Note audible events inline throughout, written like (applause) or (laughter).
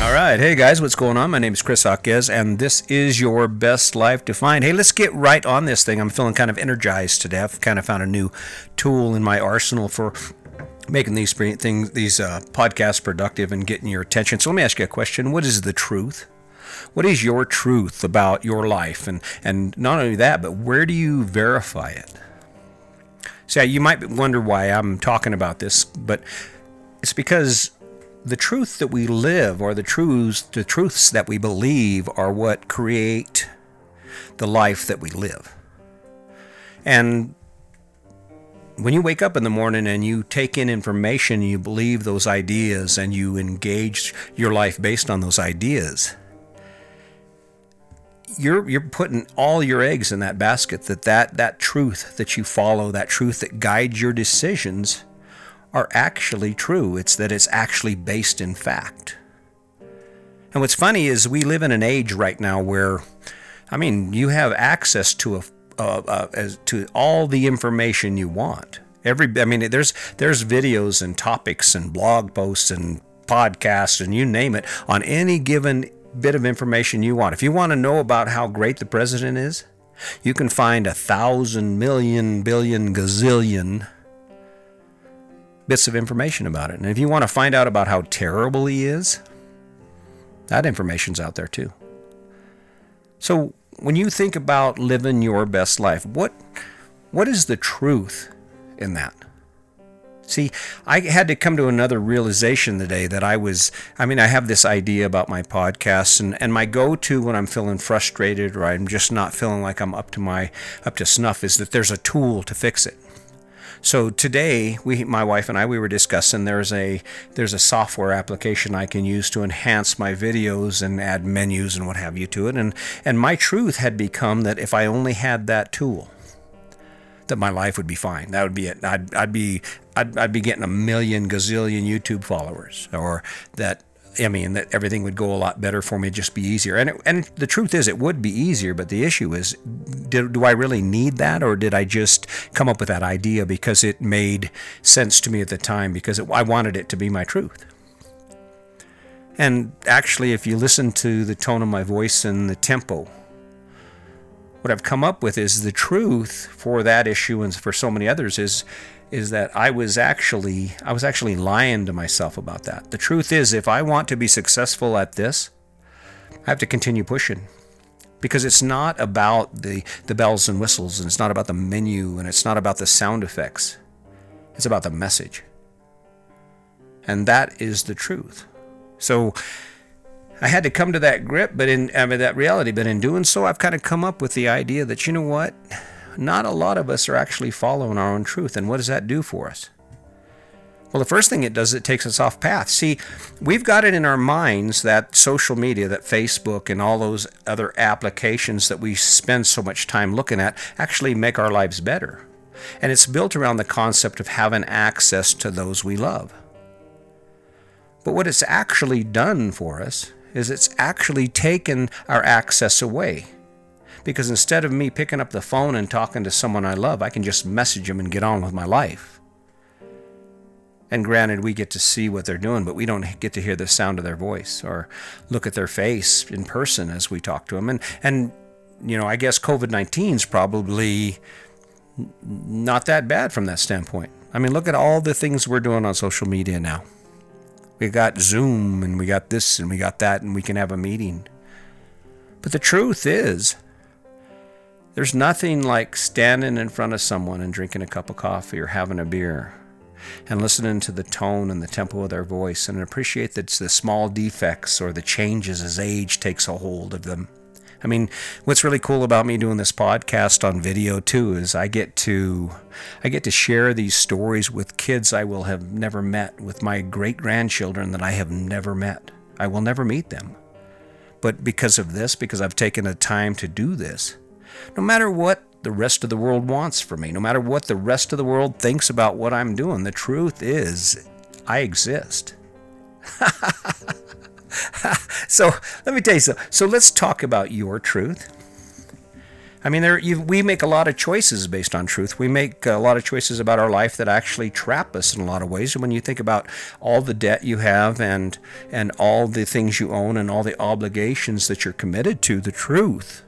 All right. Hey, guys, what's going on? My name is Chris Hawkes, and this is your best life defined. Hey, let's get right on this thing. I'm feeling kind of energized today. I've kind of found a new tool in my arsenal for making these things, these uh, podcasts productive and getting your attention. So let me ask you a question. What is the truth? What is your truth about your life? And, and not only that, but where do you verify it? See, you might wonder why I'm talking about this, but it's because the truth that we live or the truths the truths that we believe are what create the life that we live. And when you wake up in the morning and you take in information, you believe those ideas and you engage your life based on those ideas, you're you're putting all your eggs in that basket that that that truth that you follow, that truth that guides your decisions are actually true. It's that it's actually based in fact. And what's funny is we live in an age right now where, I mean, you have access to a, as, to all the information you want. Every, I mean, there's there's videos and topics and blog posts and podcasts and you name it on any given bit of information you want. If you want to know about how great the president is, you can find a thousand million billion gazillion bits of information about it. And if you want to find out about how terrible he is, that information's out there too. So when you think about living your best life, what what is the truth in that? See, I had to come to another realization today that I was, I mean, I have this idea about my podcast and, and my go-to when I'm feeling frustrated or I'm just not feeling like I'm up to my, up to snuff is that there's a tool to fix it. So today, we, my wife and I, we were discussing there's a there's a software application I can use to enhance my videos and add menus and what have you to it. And and my truth had become that if I only had that tool, that my life would be fine. That would be it. I'd, I'd be I'd, I'd be getting a million gazillion YouTube followers, or that I mean, that everything would go a lot better for me, just be easier. And it, and the truth is, it would be easier. But the issue is, do, do I really need that, or did I just come up with that idea because it made sense to me at the time because it, I wanted it to be my truth? And actually, if you listen to the tone of my voice and the tempo, what I've come up with is the truth for that issue and for so many others is is that I was actually I was actually lying to myself about that. The truth is if I want to be successful at this, I have to continue pushing. Because it's not about the, the bells and whistles and it's not about the menu and it's not about the sound effects. It's about the message. And that is the truth. So I had to come to that grip, but in I mean, that reality. But in doing so, I've kind of come up with the idea that you know what, not a lot of us are actually following our own truth. And what does that do for us? Well, the first thing it does, it takes us off path. See, we've got it in our minds that social media, that Facebook and all those other applications that we spend so much time looking at actually make our lives better. And it's built around the concept of having access to those we love. But what it's actually done for us is it's actually taken our access away. Because instead of me picking up the phone and talking to someone I love, I can just message them and get on with my life. And granted, we get to see what they're doing, but we don't get to hear the sound of their voice or look at their face in person as we talk to them. And, and you know, I guess COVID 19 is probably not that bad from that standpoint. I mean, look at all the things we're doing on social media now. We got Zoom and we got this and we got that, and we can have a meeting. But the truth is, there's nothing like standing in front of someone and drinking a cup of coffee or having a beer and listening to the tone and the tempo of their voice and appreciate that the small defects or the changes as age takes a hold of them. I mean, what's really cool about me doing this podcast on video too is I get to I get to share these stories with kids I will have never met, with my great grandchildren that I have never met. I will never meet them. But because of this, because I've taken the time to do this, no matter what the rest of the world wants for me, no matter what the rest of the world thinks about what I'm doing, the truth is I exist. (laughs) so let me tell you so. So let's talk about your truth. I mean, there you, we make a lot of choices based on truth. We make a lot of choices about our life that actually trap us in a lot of ways. And when you think about all the debt you have and and all the things you own and all the obligations that you're committed to, the truth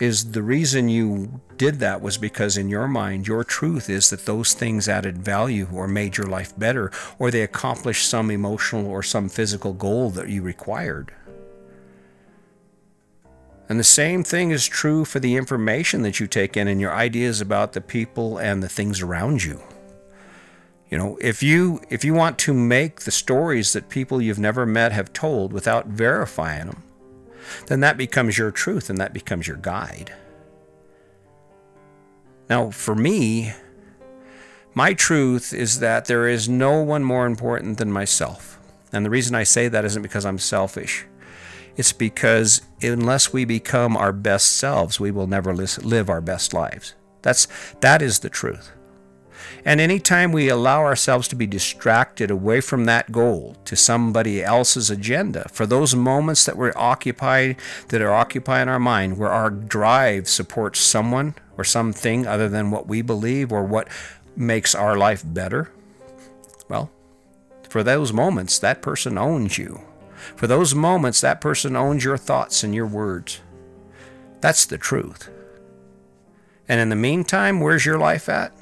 is the reason you did that was because in your mind your truth is that those things added value or made your life better or they accomplished some emotional or some physical goal that you required. And the same thing is true for the information that you take in and your ideas about the people and the things around you. You know, if you if you want to make the stories that people you've never met have told without verifying them, then that becomes your truth and that becomes your guide. Now, for me, my truth is that there is no one more important than myself. And the reason I say that isn't because I'm selfish. It's because unless we become our best selves, we will never live our best lives. That's that is the truth. And anytime we allow ourselves to be distracted away from that goal to somebody else's agenda, for those moments that we're occupied, that are occupying our mind, where our drive supports someone or something other than what we believe or what makes our life better, well, for those moments, that person owns you. For those moments, that person owns your thoughts and your words. That's the truth. And in the meantime, where's your life at?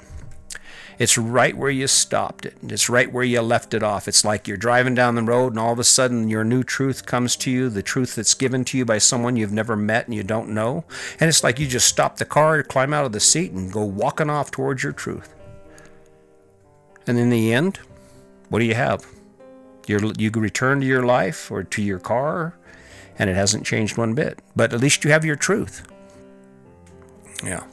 It's right where you stopped it. It's right where you left it off. It's like you're driving down the road and all of a sudden your new truth comes to you, the truth that's given to you by someone you've never met and you don't know. And it's like you just stop the car, climb out of the seat, and go walking off towards your truth. And in the end, what do you have? You're, you return to your life or to your car, and it hasn't changed one bit. But at least you have your truth. Yeah.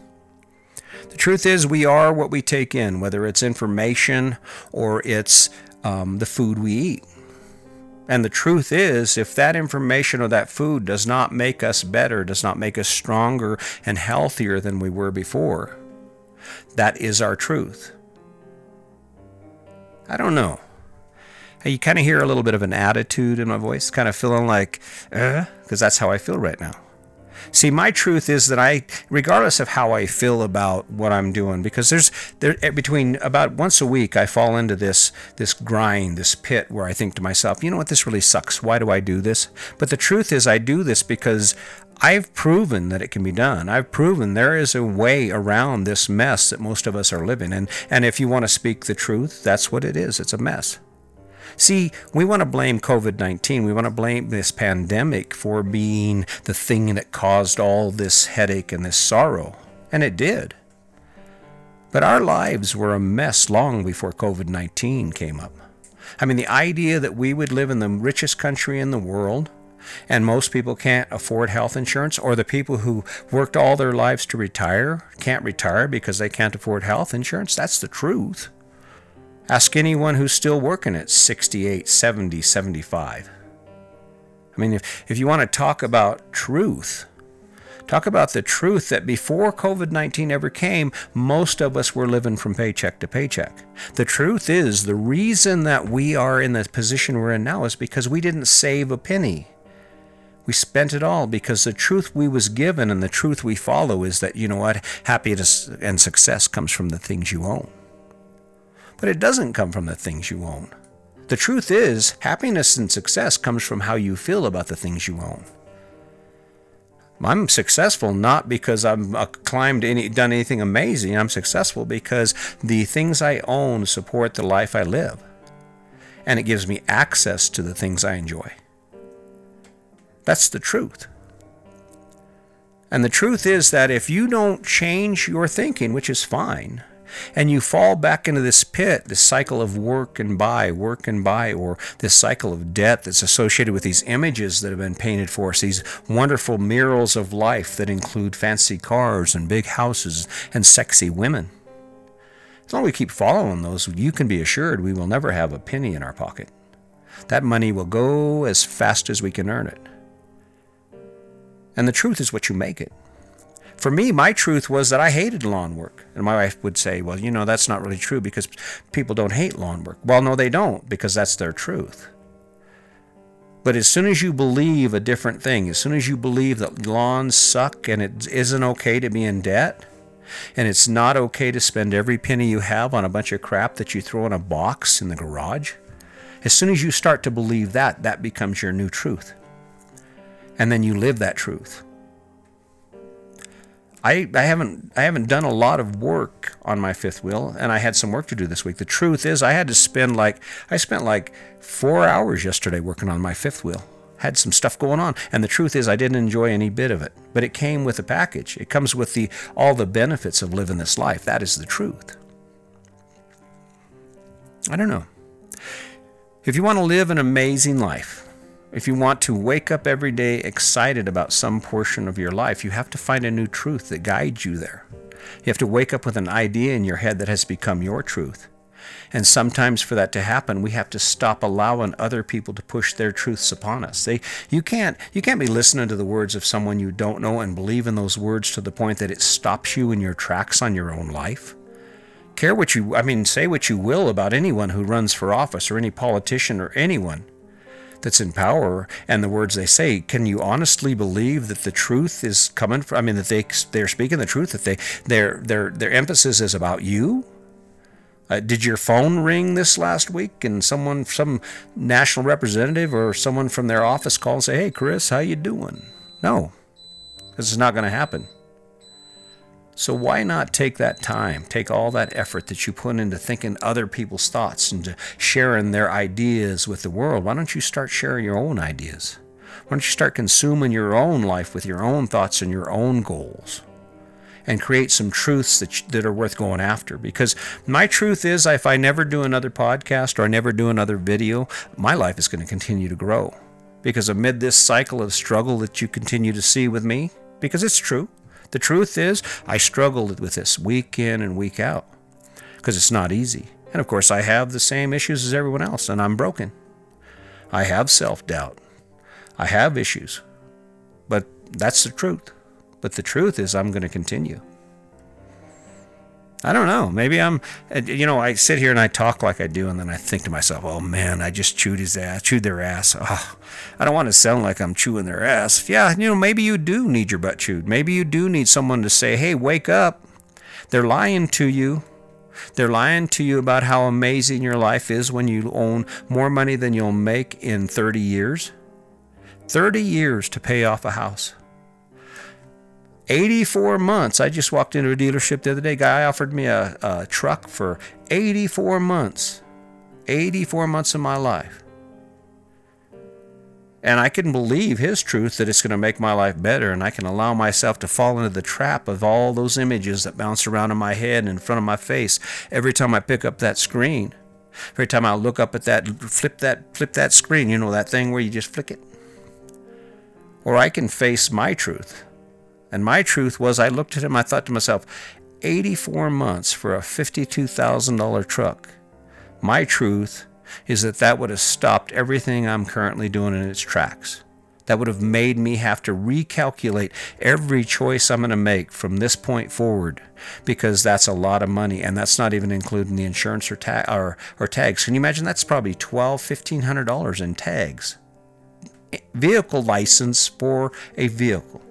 The truth is, we are what we take in, whether it's information or it's um, the food we eat. And the truth is, if that information or that food does not make us better, does not make us stronger and healthier than we were before, that is our truth. I don't know you kind of hear a little bit of an attitude in my voice, kind of feeling like, uh, because that's how I feel right now. See, my truth is that I, regardless of how I feel about what I'm doing, because there's there eh, between about once a week I fall into this this grind, this pit where I think to myself, you know what, this really sucks. Why do I do this? But the truth is, I do this because I've proven that it can be done. I've proven there is a way around this mess that most of us are living. And and if you want to speak the truth, that's what it is. It's a mess. See, we want to blame COVID 19. We want to blame this pandemic for being the thing that caused all this headache and this sorrow. And it did. But our lives were a mess long before COVID 19 came up. I mean, the idea that we would live in the richest country in the world and most people can't afford health insurance, or the people who worked all their lives to retire can't retire because they can't afford health insurance, that's the truth. Ask anyone who's still working at 68, 70, 75. I mean, if, if you want to talk about truth, talk about the truth that before COVID 19 ever came, most of us were living from paycheck to paycheck. The truth is, the reason that we are in the position we're in now is because we didn't save a penny. We spent it all because the truth we was given and the truth we follow is that, you know what, happiness and success comes from the things you own but it doesn't come from the things you own. The truth is, happiness and success comes from how you feel about the things you own. I'm successful not because I've uh, climbed any, done anything amazing. I'm successful because the things I own support the life I live, and it gives me access to the things I enjoy. That's the truth. And the truth is that if you don't change your thinking, which is fine, and you fall back into this pit, this cycle of work and buy, work and buy, or this cycle of debt that's associated with these images that have been painted for us, these wonderful murals of life that include fancy cars and big houses and sexy women. As long as we keep following those, you can be assured we will never have a penny in our pocket. That money will go as fast as we can earn it. And the truth is what you make it for me, my truth was that I hated lawn work. And my wife would say, well, you know, that's not really true because people don't hate lawn work. Well, no, they don't because that's their truth. But as soon as you believe a different thing, as soon as you believe that lawns suck and it isn't okay to be in debt, and it's not okay to spend every penny you have on a bunch of crap that you throw in a box in the garage, as soon as you start to believe that, that becomes your new truth. And then you live that truth. I, I haven't I haven't done a lot of work on my fifth wheel, and I had some work to do this week. The truth is, I had to spend like I spent like four hours yesterday working on my fifth wheel. Had some stuff going on, and the truth is, I didn't enjoy any bit of it. But it came with a package. It comes with the all the benefits of living this life. That is the truth. I don't know. If you want to live an amazing life, if you want to wake up every day excited about some portion of your life, you have to find a new truth that guides you there. You have to wake up with an idea in your head that has become your truth. And sometimes for that to happen, we have to stop allowing other people to push their truths upon us. They, you can't you can't be listening to the words of someone you don't know and believe in those words to the point that it stops you in your tracks on your own life. Care what you I mean, say what you will about anyone who runs for office or any politician or anyone that's in power and the words they say can you honestly believe that the truth is coming from i mean that they they're speaking the truth that they their their their emphasis is about you? Uh, did your phone ring this last week and someone some national representative or someone from their office call and say hey chris how you doing? No. This is not going to happen so why not take that time, take all that effort that you put into thinking other people's thoughts and to sharing their ideas with the world? Why don't you start sharing your own ideas? Why don't you start consuming your own life with your own thoughts and your own goals? And create some truths that, that are worth going after. Because my truth is, if I never do another podcast or I never do another video, my life is going to continue to grow. Because amid this cycle of struggle that you continue to see with me, because it's true, the truth is, I struggled with this week in and week out because it's not easy. And of course, I have the same issues as everyone else, and I'm broken. I have self doubt. I have issues. But that's the truth. But the truth is, I'm going to continue. I don't know. Maybe I'm, uh, you know, I sit here and I talk like I do, and then I think to myself, oh man, I just chewed his ass, chewed their ass. Oh, I don't want to sound like I'm chewing their ass. Yeah, you know, maybe you do need your butt chewed. Maybe you do need someone to say, hey, wake up. They're lying to you. They're lying to you about how amazing your life is when you own more money than you'll make in 30 years. 30 years to pay off a house. 84 months. I just walked into a dealership the other day. Guy offered me a, a truck for 84 months. 84 months of my life. And I can believe his truth that it's going to make my life better, and I can allow myself to fall into the trap of all those images that bounce around in my head and in front of my face every time I pick up that screen. Every time I look up at that, flip that, flip that screen, you know, that thing where you just flick it. Or I can face my truth and my truth was, I looked at him, I thought to myself, 84 months for a $52,000 truck. My truth is that that would have stopped everything I'm currently doing in its tracks. That would have made me have to recalculate every choice I'm going to make from this point forward because that's a lot of money and that's not even including the insurance or, ta- or, or tags. Can you imagine that's probably $1,200, $1,500 in tags? Vehicle license for a vehicle.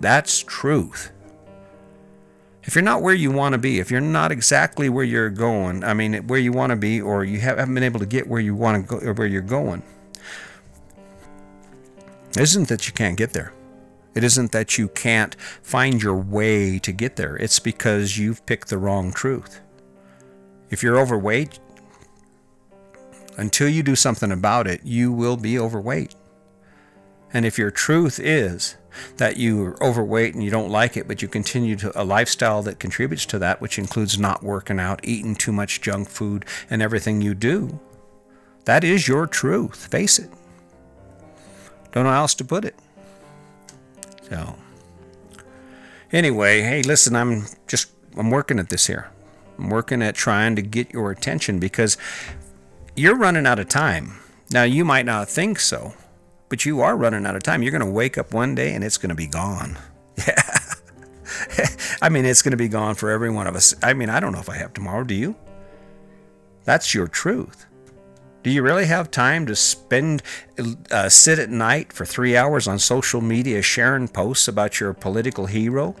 That's truth. If you're not where you want to be, if you're not exactly where you're going, I mean, where you want to be, or you haven't been able to get where you want to go, or where you're going, it isn't that you can't get there. It isn't that you can't find your way to get there. It's because you've picked the wrong truth. If you're overweight, until you do something about it, you will be overweight. And if your truth is that you're overweight and you don't like it, but you continue to a lifestyle that contributes to that, which includes not working out, eating too much junk food, and everything you do, that is your truth. Face it. Don't know how else to put it. So, anyway, hey, listen, I'm just I'm working at this here. I'm working at trying to get your attention because you're running out of time. Now, you might not think so, but you are running out of time. You're going to wake up one day and it's going to be gone. (laughs) Yeah. (laughs) I mean, it's going to be gone for every one of us. I mean, I don't know if I have tomorrow. Do you? That's your truth. Do you really have time to spend, uh, sit at night for three hours on social media sharing posts about your political hero?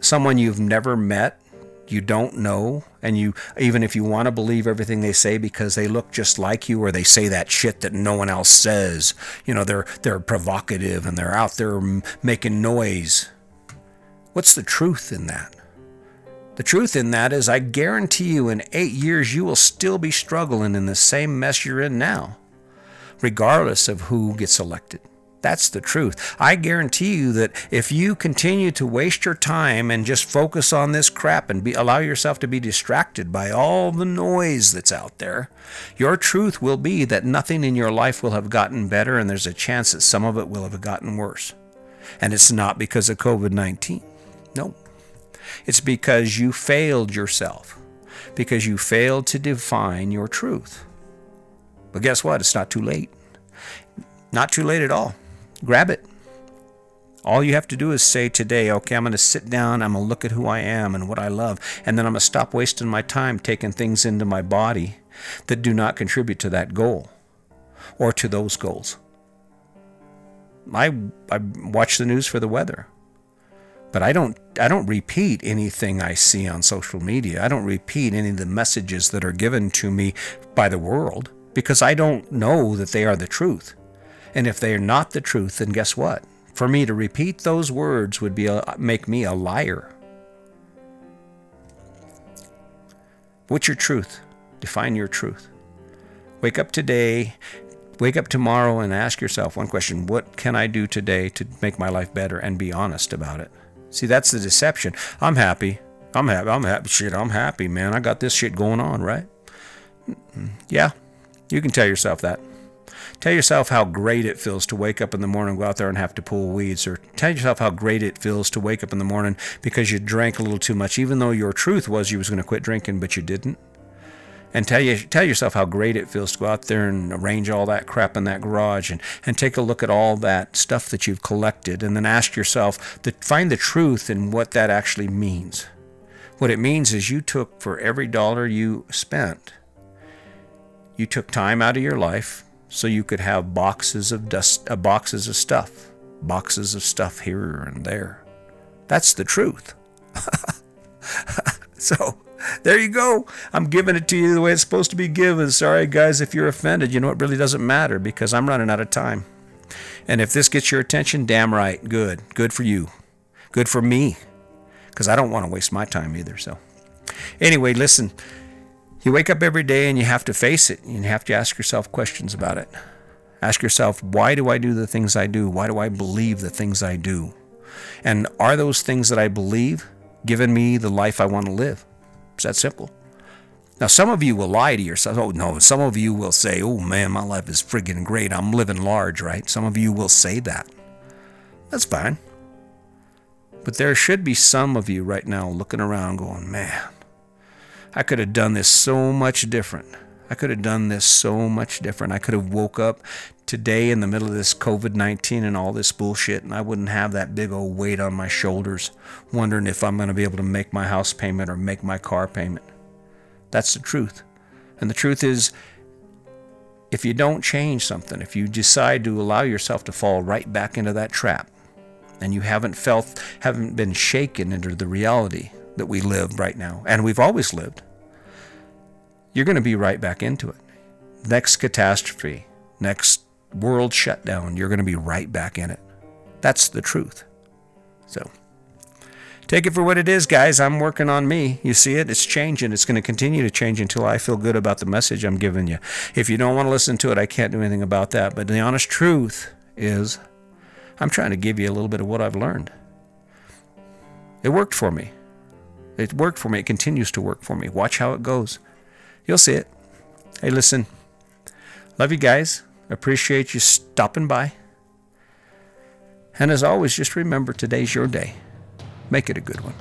Someone you've never met, you don't know, and you, even if you want to believe everything they say because they look just like you or they say that shit that no one else says, you know, they're, they're provocative and they're out there making noise. What's the truth in that? The truth in that is, I guarantee you, in eight years, you will still be struggling in the same mess you're in now, regardless of who gets elected. That's the truth. I guarantee you that if you continue to waste your time and just focus on this crap and be, allow yourself to be distracted by all the noise that's out there, your truth will be that nothing in your life will have gotten better and there's a chance that some of it will have gotten worse. And it's not because of COVID 19. No. It's because you failed yourself, because you failed to define your truth. But guess what? It's not too late. Not too late at all. Grab it. All you have to do is say today, okay, I'm going to sit down, I'm going to look at who I am and what I love, and then I'm going to stop wasting my time taking things into my body that do not contribute to that goal or to those goals. I, I watch the news for the weather. But I don't I don't repeat anything I see on social media. I don't repeat any of the messages that are given to me by the world because I don't know that they are the truth. And if they are not the truth, then guess what? For me to repeat those words would be a, make me a liar. What's your truth? Define your truth. Wake up today, wake up tomorrow and ask yourself one question What can I do today to make my life better? And be honest about it. See, that's the deception. I'm happy. I'm happy. I'm happy. Shit, I'm happy, man. I got this shit going on, right? Yeah, you can tell yourself that. Tell yourself how great it feels to wake up in the morning, go out there and have to pull weeds, or tell yourself how great it feels to wake up in the morning because you drank a little too much, even though your truth was you was going to quit drinking, but you didn't and tell you tell yourself how great it feels to go out there and arrange all that crap in that garage and, and take a look at all that stuff that you've collected and then ask yourself to find the truth in what that actually means. What it means is you took for every dollar you spent, you took time out of your life so you could have boxes of dust uh, boxes of stuff, boxes of stuff here and there. That's the truth. (laughs) so there you go. I'm giving it to you the way it's supposed to be given. Sorry, guys, if you're offended. You know, it really doesn't matter because I'm running out of time. And if this gets your attention, damn right. Good. Good for you. Good for me. Because I don't want to waste my time either. So, anyway, listen. You wake up every day and you have to face it. You have to ask yourself questions about it. Ask yourself, why do I do the things I do? Why do I believe the things I do? And are those things that I believe giving me the life I want to live? It's that simple. Now, some of you will lie to yourself. Oh, no. Some of you will say, oh, man, my life is friggin' great. I'm living large, right? Some of you will say that. That's fine. But there should be some of you right now looking around going, man, I could have done this so much different. I could have done this so much different. I could have woke up today in the middle of this COVID 19 and all this bullshit, and I wouldn't have that big old weight on my shoulders, wondering if I'm going to be able to make my house payment or make my car payment. That's the truth. And the truth is, if you don't change something, if you decide to allow yourself to fall right back into that trap, and you haven't felt, haven't been shaken into the reality that we live right now, and we've always lived, you're going to be right back into it. Next catastrophe, next world shutdown, you're going to be right back in it. That's the truth. So take it for what it is, guys. I'm working on me. You see it? It's changing. It's going to continue to change until I feel good about the message I'm giving you. If you don't want to listen to it, I can't do anything about that. But the honest truth is, I'm trying to give you a little bit of what I've learned. It worked for me. It worked for me. It continues to work for me. Watch how it goes. You'll see it. Hey, listen. Love you guys. Appreciate you stopping by. And as always, just remember today's your day. Make it a good one.